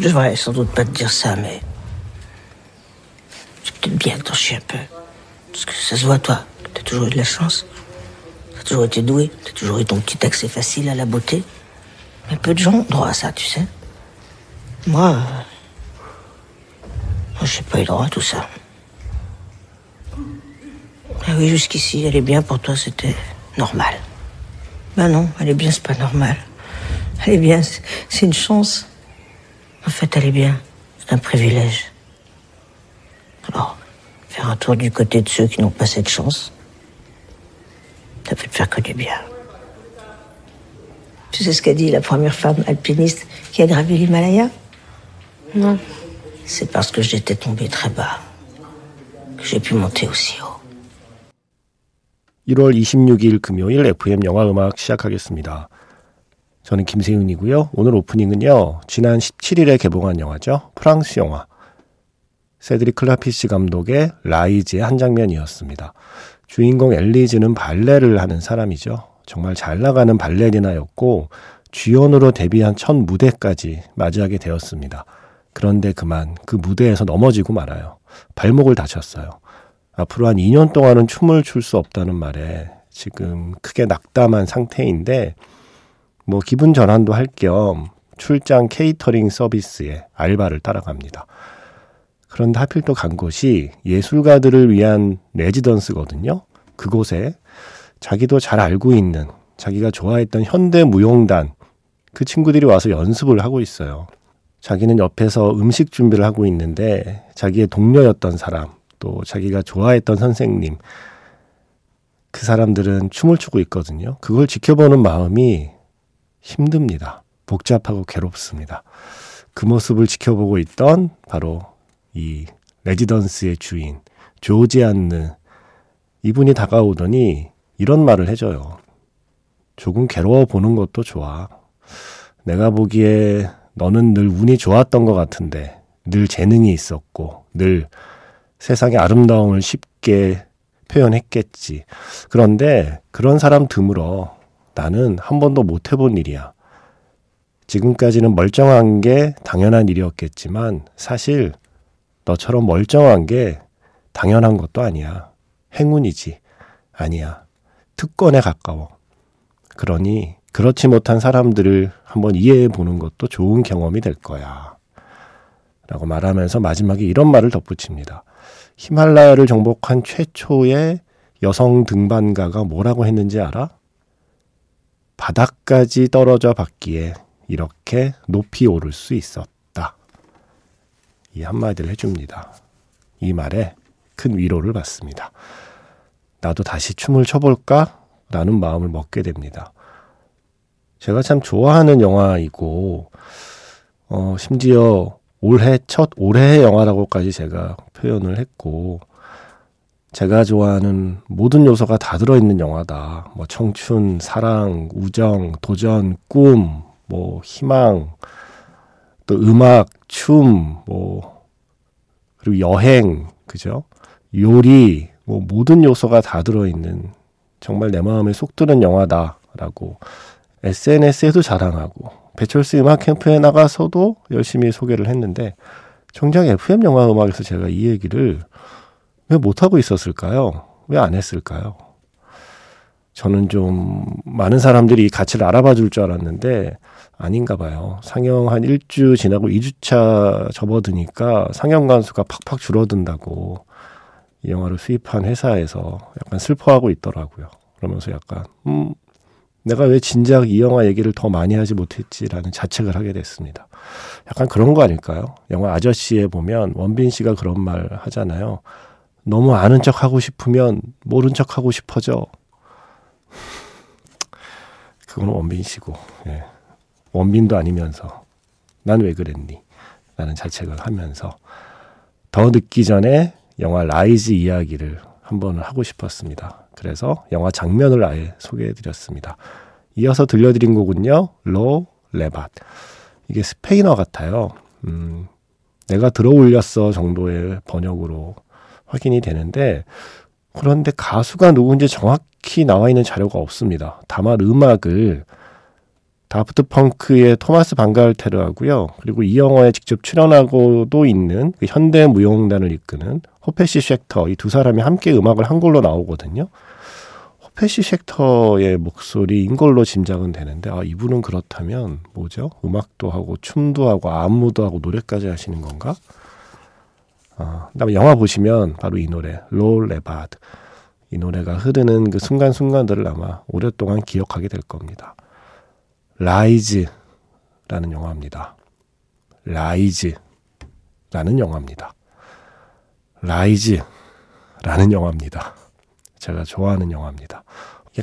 Je devrais sans doute pas te dire ça, mais. C'est peut-être bien que t'en chies un peu. Parce que ça se voit, toi, que t'as toujours eu de la chance. T'as toujours été doué. T'as toujours eu ton petit accès facile à la beauté. Mais peu de gens ont droit à ça, tu sais. Moi. euh, Moi, j'ai pas eu droit à tout ça. Ah oui, jusqu'ici, elle est bien pour toi, c'était normal. Ben non, elle est bien, c'est pas normal. Elle est bien, c'est- c'est une chance. En fait, elle est bien, c'est un privilège. Alors, faire un tour du côté de ceux qui n'ont pas cette chance, ça peut te faire que du bien. Tu sais ce qu'a dit la première femme alpiniste qui a gravi l'Himalaya Non. C'est parce que j'étais tombé très bas que j'ai pu monter aussi haut. 1월 26일 금요일 FM 영화 음악 시작하겠습니다. 저는 김세윤이고요. 오늘 오프닝은요. 지난 17일에 개봉한 영화죠. 프랑스 영화. 세드릭 클라피시 감독의 라이즈의 한 장면이었습니다. 주인공 엘리즈는 발레를 하는 사람이죠. 정말 잘 나가는 발레리나였고 주연으로 데뷔한 첫 무대까지 맞이하게 되었습니다. 그런데 그만 그 무대에서 넘어지고 말아요. 발목을 다쳤어요. 앞으로 한 2년 동안은 춤을 출 수 없다는 말에 지금 크게 낙담한 상태인데 뭐 기분 전환도 할 겸 출장 케이터링 서비스에 알바를 따라갑니다. 그런데 하필 또 간 곳이 예술가들을 위한 레지던스거든요. 그곳에 자기도 잘 알고 있는 자기가 좋아했던 현대 무용단 그 친구들이 와서 연습을 하고 있어요. 자기는 옆에서 음식 준비를 하고 있는데 자기의 동료였던 사람 또 자기가 좋아했던 선생님 그 사람들은 춤을 추고 있거든요. 그걸 지켜보는 마음이 힘듭니다. 복잡하고 괴롭습니다. 그 모습을 지켜보고 있던 바로 이 레지던스의 주인 조지 안느 이분이 다가오더니 이런 말을 해줘요. 조금 괴로워 보는 것도 좋아. 내가 보기에 너는 늘 운이 좋았던 것 같은데 늘 재능이 있었고 늘 세상의 아름다움을 쉽게 표현했겠지. 그런데 그런 사람 드물어 나는 한 번도 못 해본 일이야. 지금까지는 멀쩡한 게 당연한 일이었겠지만 사실 너처럼 멀쩡한 게 당연한 것도 아니야. 행운이지. 아니야. 특권에 가까워. 그러니 그렇지 못한 사람들을 한번 이해해 보는 것도 좋은 경험이 될 거야. 라고 말하면서 마지막에 이런 말을 덧붙입니다. 히말라야를 정복한 최초의 여성 등반가가 뭐라고 했는지 알아? 바닥까지 떨어져 봤기에 이렇게 높이 오를 수 있었다. 이 한마디를 해줍니다. 이 말에 큰 위로를 받습니다. 나도 다시 춤을 춰볼까? 라는 마음을 먹게 됩니다. 제가 참 좋아하는 영화이고, 어, 심지어 올해 첫 올해의 영화라고까지 제가 표현을 했고, 제가 좋아하는 모든 요소가 다 들어있는 영화다. 뭐 청춘, 사랑, 우정, 도전, 꿈, 뭐 희망, 또 음악, 춤, 뭐 그리고 여행, 그죠? 요리, 뭐 모든 요소가 다 들어있는 정말 내 마음에 쏙 드는 영화다라고 SNS에도 자랑하고 배철수 음악 캠프에 나가서도 열심히 소개를 했는데 정작 FM 영화 음악에서 제가 이 얘기를 왜 못하고 있었을까요? 왜 안 했을까요? 저는 좀 많은 사람들이 이 가치를 알아봐 줄 줄 알았는데 아닌가 봐요. 상영 한 1주 지나고 2주차 접어드니까 상영 관수가 팍팍 줄어든다고 이 영화를 수입한 회사에서 약간 슬퍼하고 있더라고요. 그러면서 약간 음 내가 왜 진작 이 영화 얘기를 더 많이 하지 못했지라는 자책을 하게 됐습니다. 약간 그런 거 아닐까요? 영화 아저씨에 보면 원빈 씨가 그런 말 하잖아요. 너무 아는 척 하고 싶으면 모른 척 하고 싶어져. 그거는 원빈 씨고, 예. 원빈도 아니면서 난 왜 그랬니? 라는 자책을 하면서 더 늦기 전에 영화 라이즈 이야기를 한번 하고 싶었습니다. 그래서 영화 장면을 아예 소개해 드렸습니다. 이어서 들려드린 곡은요, 로 레밧. 이게 스페인어 같아요. 음, 내가 들어 올렸어 정도의 번역으로 확인이 되는데, 그런데 가수가 누군지 정확히 나와 있는 자료가 없습니다. 다만 음악을 다프트 펑크의 토마스 방갈테르하고요. 그리고 이 영화에 직접 출연하고도 있는 그 현대 무용단을 이끄는 호페시 쉑터 이 두 사람이 함께 음악을 한 걸로 나오거든요. 호페시 쉑터의 목소리인 걸로 짐작은 되는데 아 이분은 그렇다면 뭐죠? 음악도 하고 춤도 하고 안무도 하고 노래까지 하시는 건가? 아, 그다음에 영화 보시면 바로 이 노래 롤 레바드 이 노래가 흐르는 그 순간순간들을 아마 오랫동안 기억하게 될 겁니다. Rise라는 영화입니다. Rise라는 영화입니다. Rise라는 영화입니다. 제가 좋아하는 영화입니다.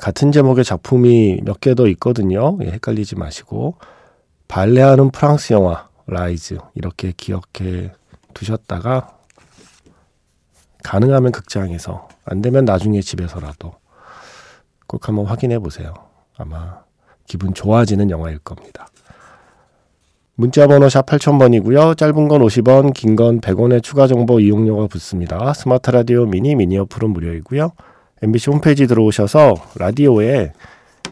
같은 제목의 작품이 몇 개 더 있거든요. 예, 헷갈리지 마시고 발레하는 프랑스 영화 Rise 이렇게 기억해 두셨다가 가능하면 극장에서 안 되면 나중에 집에서라도 꼭 한번 확인해 보세요. 아마 기분 좋아지는 영화일 겁니다. 문자 번호 샵 8000번이고요. 짧은 건 50원, 긴 건 100원의 추가 정보 이용료가 붙습니다. 스마트 라디오 미니 미니 어플은 무료이고요. MBC 홈페이지 들어오셔서 라디오에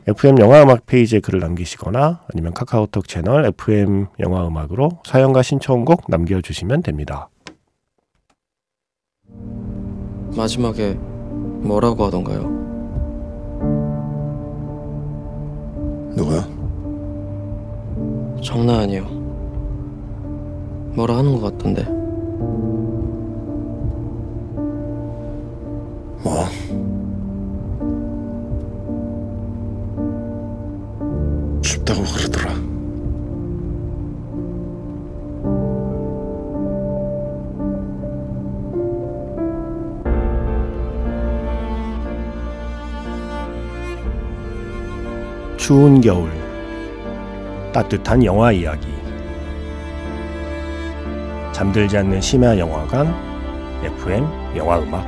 FM 영화 음악 페이지에 글을 남기시거나 아니면 카카오톡 채널 FM 영화 음악으로 사연과 신청곡 남겨 주시면 됩니다. 마지막에 뭐라고 하던가요? 누가? 장난 아니에요. 뭐라 하는 것 같던데. 뭐? 춥다고 그러더라. 추운 겨울 따뜻한 영화 이야기. 잠들지 않는 심야 영화관 FM 영화 음악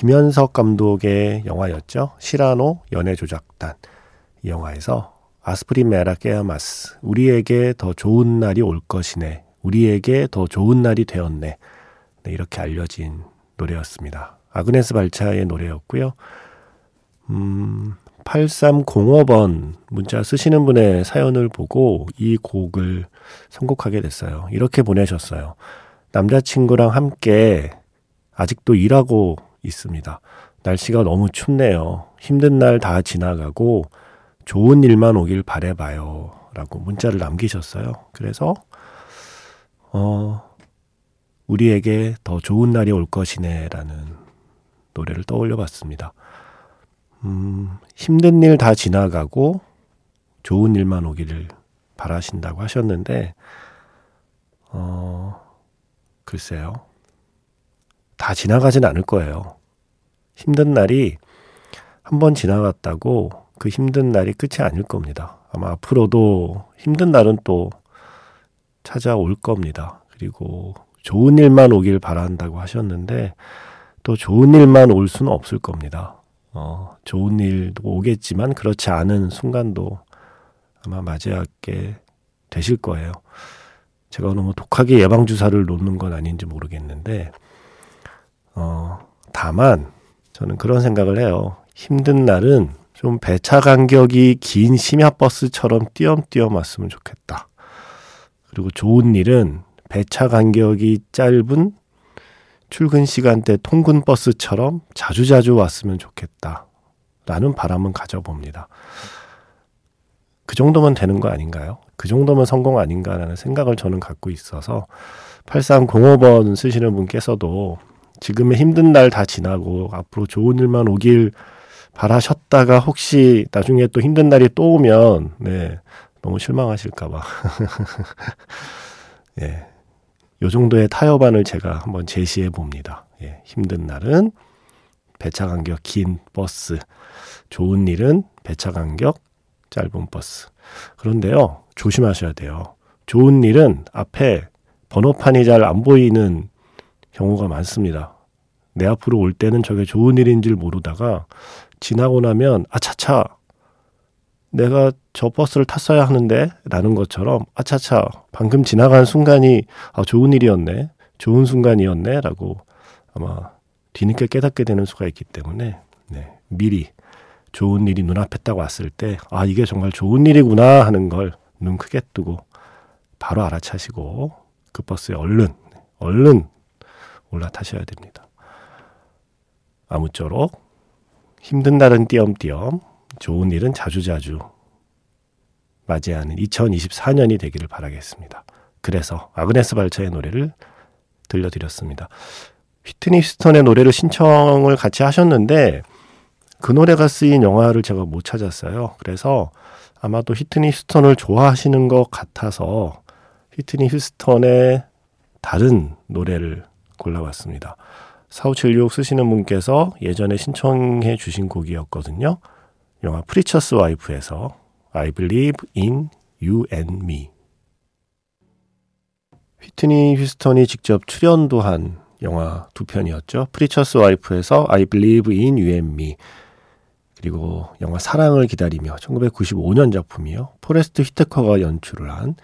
김현석 감독의 영화였죠. 시라노 연애조작단. 이 영화에서 아스프린 메라 깨아마스. 우리에게 더 좋은 날이 올 것이네. 우리에게 더 좋은 날이 되었네. 네, 이렇게 알려진 노래였습니다. 아그네스 발차의 노래였고요. 음, 8305번 문자 쓰시는 분의 사연을 보고 이 곡을 선곡하게 됐어요. 이렇게 보내셨어요. 남자친구랑 함께 아직도 일하고 있습니다. 날씨가 너무 춥네요. 힘든 날 다 지나가고 좋은 일만 오길 바래봐요. 라고 문자를 남기셨어요. 그래서, 어, 우리에게 더 좋은 날이 올 것이네. 라는 노래를 떠올려 봤습니다. 음, 힘든 일 다 지나가고 좋은 일만 오기를 바라신다고 하셨는데, 어, 글쎄요. 다 지나가진 않을 거예요. 힘든 날이 한번 지나갔다고 그 힘든 날이 끝이 아닐 겁니다. 아마 앞으로도 힘든 날은 또 찾아올 겁니다. 그리고 좋은 일만 오길 바란다고 하셨는데 또 좋은 일만 올 수는 없을 겁니다. 어, 좋은 일도 오겠지만 그렇지 않은 순간도 아마 맞이하게 되실 거예요. 제가 너무 독하게 예방주사를 놓는 건 아닌지 모르겠는데, 어, 다만, 저는 그런 생각을 해요. 힘든 날은 좀 배차 간격이 긴 심야버스처럼 띄엄띄엄 왔으면 좋겠다. 그리고 좋은 일은 배차 간격이 짧은 출근 시간대 통근 버스처럼 자주자주 왔으면 좋겠다. 라는 바람은 가져봅니다. 그 정도면 되는 거 아닌가요? 그 정도면 성공 아닌가라는 생각을 저는 갖고 있어서 8305번 쓰시는 분께서도 지금의 힘든 날 다 지나고 앞으로 좋은 일만 오길 바라셨다가 혹시 나중에 또 힘든 날이 또 오면 네 너무 실망하실까봐 예. 요 정도의 타협안을 제가 한번 제시해 봅니다. 예, 힘든 날은 배차 간격 긴 버스, 좋은 일은 배차 간격 짧은 버스. 그런데요, 조심하셔야 돼요. 좋은 일은 앞에 번호판이 잘 안 보이는 경우가 많습니다. 내 앞으로 올 때는 저게 좋은 일인 줄 모르다가 지나고 나면 아차차 내가 저 버스를 탔어야 하는데 라는 것처럼 아차차 방금 지나간 순간이 아 좋은 일이었네 좋은 순간이었네 라고 아마 뒤늦게 깨닫게 되는 수가 있기 때문에 네, 미리 좋은 일이 눈앞에 딱 왔을 때 아 이게 정말 좋은 일이구나 하는 걸 눈 크게 뜨고 바로 알아차시고 그 버스에 얼른 얼른 올라타셔야 됩니다. 아무쪼록 힘든 날은 띄엄띄엄 좋은 일은 자주자주 맞이하는 2024년이 되기를 바라겠습니다. 그래서 아그네스 발차의 노래를 들려드렸습니다. 휘트니 휴스턴의 노래를 신청을 같이 하셨는데 그 노래가 쓰인 영화를 제가 못 찾았어요. 그래서 아마도 휘트니 휴스턴을 좋아하시는 것 같아서 휘트니 휴스턴의 다른 노래를 골라봤습니다. 4576 쓰시는 분께서 예전에 신청해 주신 곡이었거든요. 영화 Preacher's Wife에서 I believe in you and me. 휘트니 휴스턴이 직접 출연도 한 영화 두 편이었죠. Preacher's Wife에서 I believe in you and me. 그리고 영화 사랑을 기다리며 1995년 작품이요. 포레스트 휘테커가 연출을 한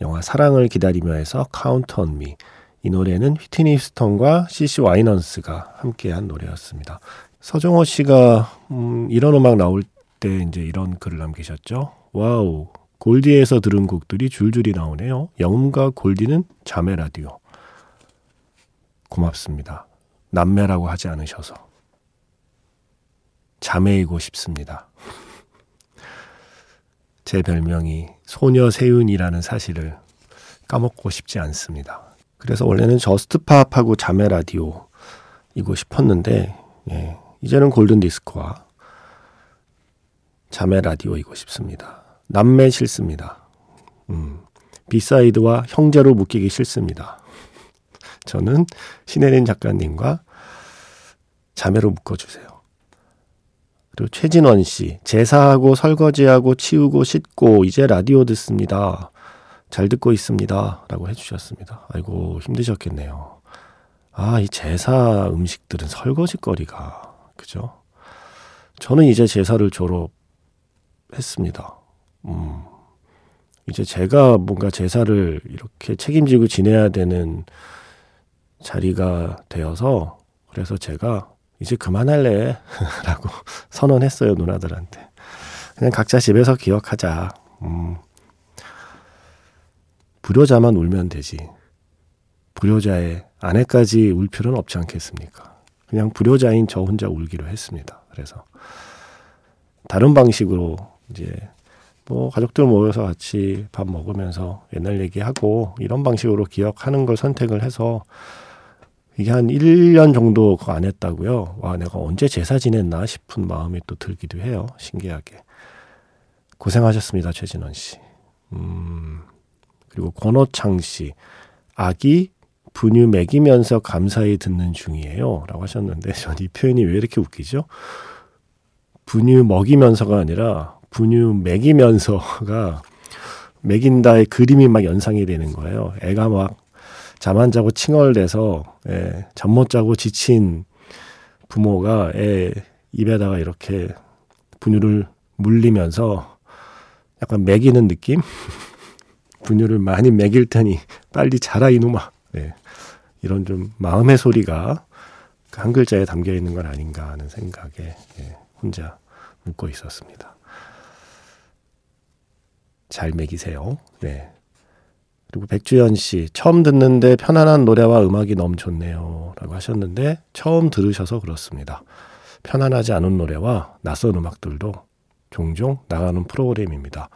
영화 사랑을 기다리며에서 Count on Me. 이 노래는 휘트니 휴스턴과 시시 와이넌스가 함께한 노래였습니다. 서정호 씨가 음, 이런 음악 나올 때 이제 이런 글을 남기셨죠. 와우, 골디에서 들은 곡들이 줄줄이 나오네요. 영음과 골디는 자매 라디오. 고맙습니다. 남매라고 하지 않으셔서. 자매이고 싶습니다. 제 별명이 소녀 세윤이라는 사실을 까먹고 싶지 않습니다. 그래서 원래는 Just Pop하고 자매 라디오이고 싶었는데 예, 이제는 골든 디스크와 자매 라디오이고 싶습니다. 남매 싫습니다. 음, B side와 형제로 묶이기 싫습니다. 저는 신혜린 작가님과 자매로 묶어주세요. 그리고 최진원 씨, 제사하고 설거지하고 치우고 씻고 이제 라디오 듣습니다. 잘 듣고 있습니다. 라고 해주셨습니다. 아이고, 힘드셨겠네요. 아, 이 제사 음식들은 설거지거리가, 그죠? 저는 이제 제사를 졸업했습니다. 음, 이제 제가 뭔가 제사를 이렇게 책임지고 지내야 되는 자리가 되어서, 그래서 제가 이제 그만할래. 라고 선언했어요, 누나들한테. 그냥 각자 집에서 기억하자. 음. 불효자만 울면 되지. 불효자의 아내까지 울 필요는 없지 않겠습니까? 그냥 불효자인 저 혼자 울기로 했습니다. 그래서 다른 방식으로 이제 뭐 가족들 모여서 같이 밥 먹으면서 옛날 얘기하고 이런 방식으로 기억하는 걸 선택을 해서 이게 한 1년 정도 그거 안 했다고요. 와, 내가 언제 제사 지냈나 싶은 마음이 또 들기도 해요. 신기하게. 고생하셨습니다, 최진원 씨. 음, 그리고 권호창 씨. 아기 분유 먹이면서 감사히 듣는 중이에요. 라고 하셨는데, 전 이 표현이 왜 이렇게 웃기죠? 분유 먹이면서가 아니라 분유 먹이면서가 먹인다의 그림이 막 연상이 되는 거예요. 애가 막 잠 안 자고 칭얼대서 예, 잠못 자고 지친 부모가 애 입에다가 이렇게 분유를 물리면서 약간 먹이는 느낌? 분유를 많이 먹일 테니 빨리 자라 이놈아. 네. 이런 좀 마음의 소리가 그한 글자에 담겨 있는 건 아닌가 하는 생각에 예, 혼자 웃고 있었습니다. 잘 먹이세요. 네. 그리고 백주연 씨, 처음 듣는데 편안한 노래와 음악이 너무 좋네요. 라고 하셨는데, 처음 들으셔서 그렇습니다. 편안하지 않은 노래와 낯선 음악들도 종종 나가는 프로그램입니다.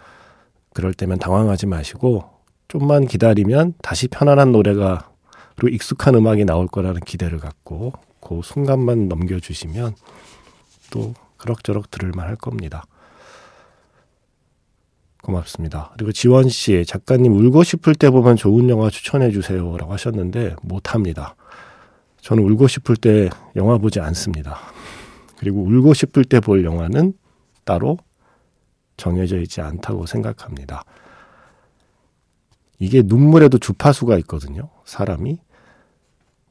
그럴 때면 당황하지 마시고, 좀만 기다리면 다시 편안한 노래가, 그리고 익숙한 음악이 나올 거라는 기대를 갖고, 그 순간만 넘겨주시면 또 그럭저럭 들을만 할 겁니다. 고맙습니다. 그리고 지원 씨, 작가님 울고 싶을 때 보면 좋은 영화 추천해 주세요라고 하셨는데 못 합니다. 저는 울고 싶을 때 영화 보지 않습니다. 그리고 울고 싶을 때 볼 영화는 따로 정해져 있지 않다고 생각합니다. 이게 눈물에도 주파수가 있거든요. 사람이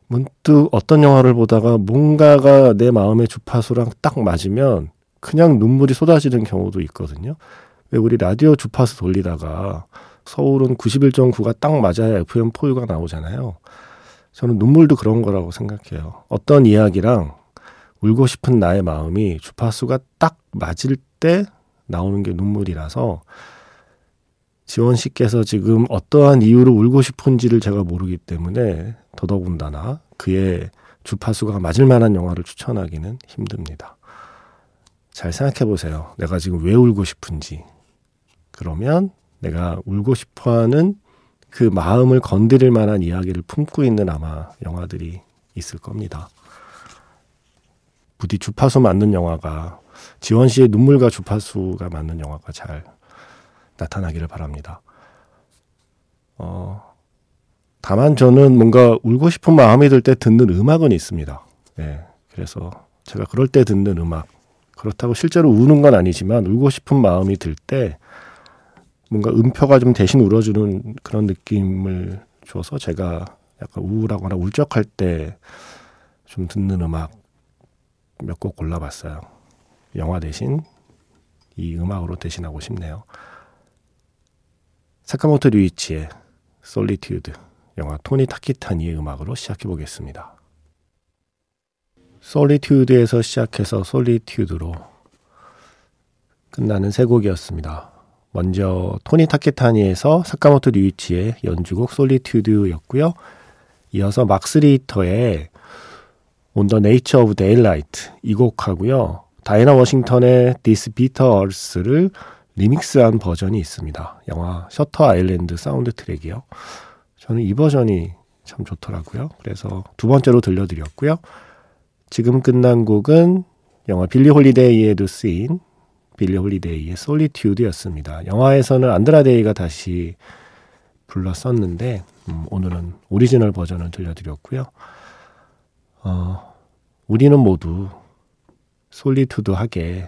문득 어떤 영화를 보다가 뭔가가 내 마음의 주파수랑 딱 맞으면 그냥 눈물이 쏟아지는 경우도 있거든요. 왜 우리 라디오 주파수 돌리다가 서울은 91.9가 딱 맞아야 FM4U가 나오잖아요. 저는 눈물도 그런 거라고 생각해요. 어떤 이야기랑 울고 싶은 나의 마음이 주파수가 딱 맞을 때 나오는 게 눈물이라서 지원 씨께서 지금 어떠한 이유로 울고 싶은지를 제가 모르기 때문에 더더군다나 그의 주파수가 맞을 만한 영화를 추천하기는 힘듭니다. 잘 생각해 보세요. 내가 지금 왜 울고 싶은지. 그러면 내가 울고 싶어 하는 그 마음을 건드릴 만한 이야기를 품고 있는 아마 영화들이 있을 겁니다. 부디 주파수 맞는 영화가 지원 씨의 눈물과 주파수가 맞는 영화가 잘 나타나기를 바랍니다. 어, 다만 저는 뭔가 울고 싶은 마음이 들 때 듣는 음악은 있습니다. 네, 그래서 제가 그럴 때 듣는 음악 그렇다고 실제로 우는 건 아니지만 울고 싶은 마음이 들 때 뭔가 음표가 좀 대신 울어주는 그런 느낌을 줘서 제가 약간 우울하거나 울적할 때 좀 듣는 음악 몇 곡 골라봤어요. 영화 대신 이 음악으로 대신하고 싶네요. 사카모토 류이치의 솔리튜드 영화 토니 타키타니의 음악으로 시작해 보겠습니다. Solitude에서 시작해서 Solitude로 끝나는 세 곡이었습니다. 먼저 토니 타키타니에서 사카모토 류이치의 연주곡 Solitude였고요. 이어서 막스 리히터의 the Nature of Daylight 이 곡하고요. 다이나 워싱턴의 This Bitter Earth를 리믹스한 버전이 있습니다. 영화 Shutter Island 사운드 트랙이요. 저는 이 버전이 참 좋더라고요. 그래서 두 번째로 들려드렸고요. 지금 끝난 곡은 영화 빌리 홀리데이에도 쓰인 빌리 홀리데이의 Solitude였습니다. 영화에서는 안드라데이가 다시 불렀었는데 음, 오늘은 오리지널 버전을 들려드렸고요. 어, 우리는 모두 solitude하게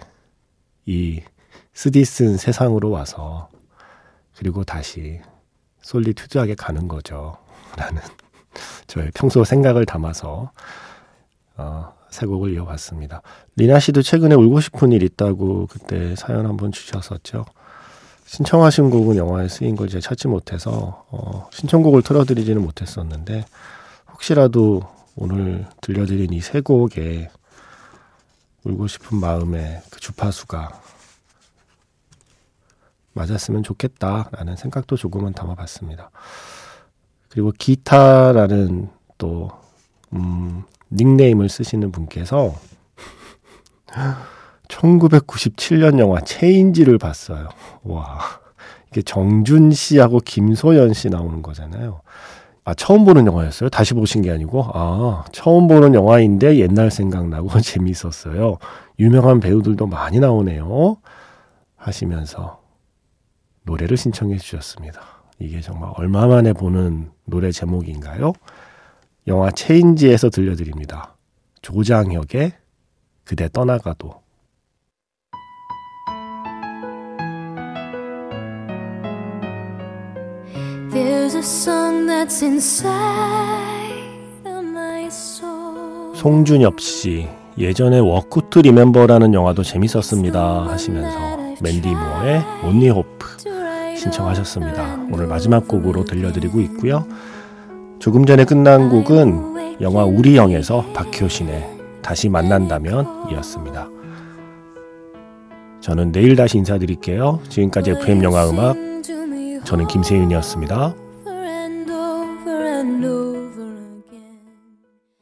이 쓰디 쓴 세상으로 와서 그리고 다시 솔리투드하게 가는 거죠. 라는 저의 평소 생각을 담아서 어, 새 곡을 이어봤습니다. 리나 씨도 최근에 울고 싶은 일 있다고 그때 사연 한번 주셨었죠. 신청하신 곡은 영화에 쓰인 걸 제가 찾지 못해서 어, 신청곡을 틀어드리지는 못했었는데 혹시라도 오늘 들려드린 이 세 곡에 울고 싶은 마음의 그 주파수가 맞았으면 좋겠다라는 생각도 조금은 담아봤습니다. 그리고 기타라는 또 음, 닉네임을 쓰시는 분께서 1997년 영화 체인지를 봤어요. 와. 이게 정준 씨하고 김소연 씨 나오는 거잖아요. 아, 처음 보는 영화였어요? 다시 보신 게 아니고? 아, 처음 보는 영화인데 옛날 생각나고 재밌었어요. 유명한 배우들도 많이 나오네요. 하시면서 노래를 신청해 주셨습니다. 이게 정말 얼마 만에 보는 노래 제목인가요? 영화 체인지에서 들려드립니다. 조장혁의 그대 떠나가도. 송준엽 씨, 예전에 Walk to Remember라는 영화도 재밌었습니다 하시면서 맨디 모어의 Only Hope 신청하셨습니다. 오늘 마지막 곡으로 들려드리고 있고요. 조금 전에 끝난 곡은 영화 우리 영에서 박효신의 다시 만난다면 이었습니다. 저는 내일 다시 인사드릴게요. 지금까지 FM 영화 음악 저는 김세윤이었습니다.